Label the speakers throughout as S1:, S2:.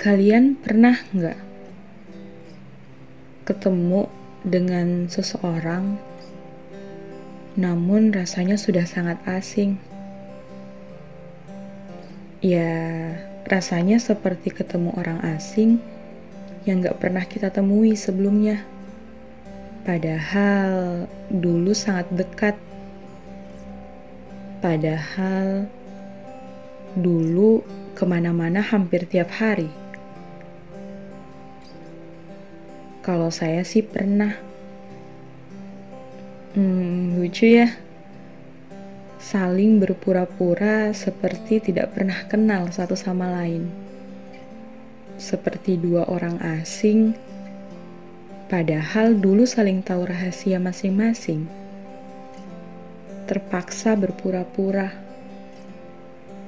S1: Kalian pernah nggak ketemu dengan seseorang, namun rasanya sudah sangat asing? Ya, rasanya seperti ketemu orang asing yang nggak pernah kita temui sebelumnya. Padahal dulu sangat dekat. Padahal dulu ke mana-mana hampir tiap hari. Kalau saya sih pernah. Hmm, lucu ya. Saling berpura-pura seperti tidak pernah kenal satu sama lain. Seperti dua orang asing, padahal dulu saling tahu rahasia masing-masing. Terpaksa berpura-pura.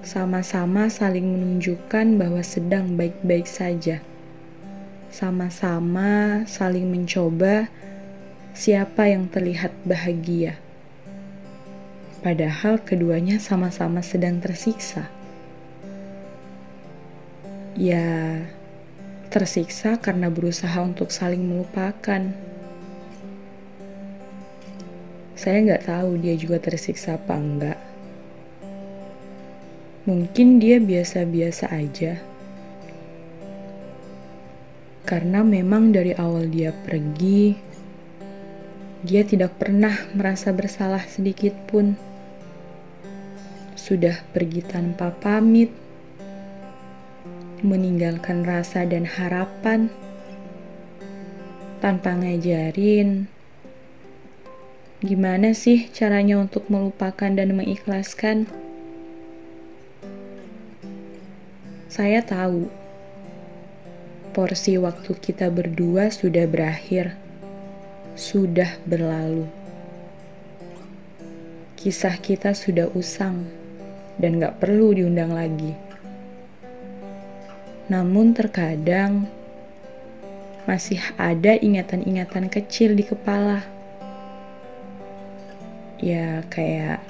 S1: Sama-sama saling menunjukkan bahwa sedang baik-baik saja sama-sama saling mencoba siapa yang terlihat bahagia. Padahal keduanya sama-sama sedang tersiksa. Ya, tersiksa karena berusaha untuk saling melupakan. Saya nggak tahu dia juga tersiksa apa enggak. Mungkin dia biasa-biasa aja karena memang dari awal dia pergi, dia tidak pernah merasa bersalah sedikit pun. Sudah pergi tanpa pamit, meninggalkan rasa dan harapan, tanpa ngajarin gimana sih caranya untuk melupakan dan mengikhlaskan. Saya tahu porsi waktu kita berdua sudah berakhir, sudah berlalu. Kisah kita sudah usang dan gak perlu diundang lagi. Namun terkadang masih ada ingatan-ingatan kecil di kepala. Ya kayak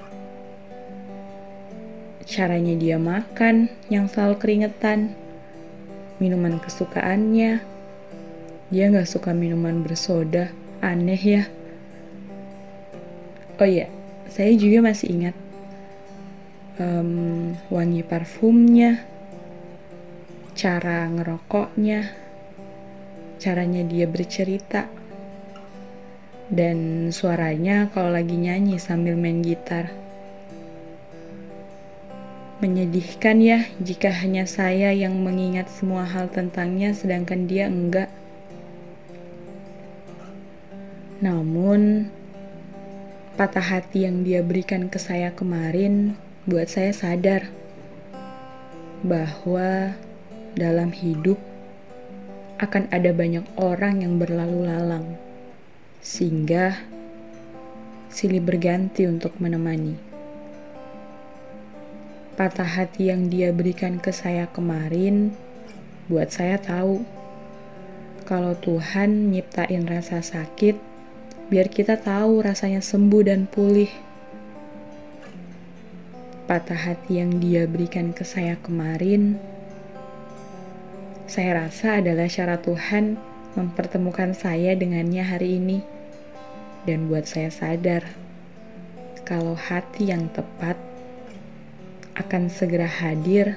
S1: caranya dia makan yang selalu keringetan minuman kesukaannya. Dia nggak suka minuman bersoda, aneh ya. Oh iya, saya juga masih ingat um, wangi parfumnya, cara ngerokoknya, caranya dia bercerita, dan suaranya kalau lagi nyanyi sambil main gitar. Menyedihkan ya jika hanya saya yang mengingat semua hal tentangnya sedangkan dia enggak. Namun, patah hati yang dia berikan ke saya kemarin buat saya sadar bahwa dalam hidup akan ada banyak orang yang berlalu lalang, sehingga silih berganti untuk menemani patah hati yang dia berikan ke saya kemarin buat saya tahu kalau Tuhan nyiptain rasa sakit biar kita tahu rasanya sembuh dan pulih. Patah hati yang dia berikan ke saya kemarin, saya rasa adalah syarat Tuhan mempertemukan saya dengannya hari ini. Dan buat saya sadar, kalau hati yang tepat akan segera hadir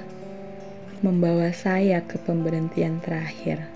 S1: membawa saya ke pemberhentian terakhir.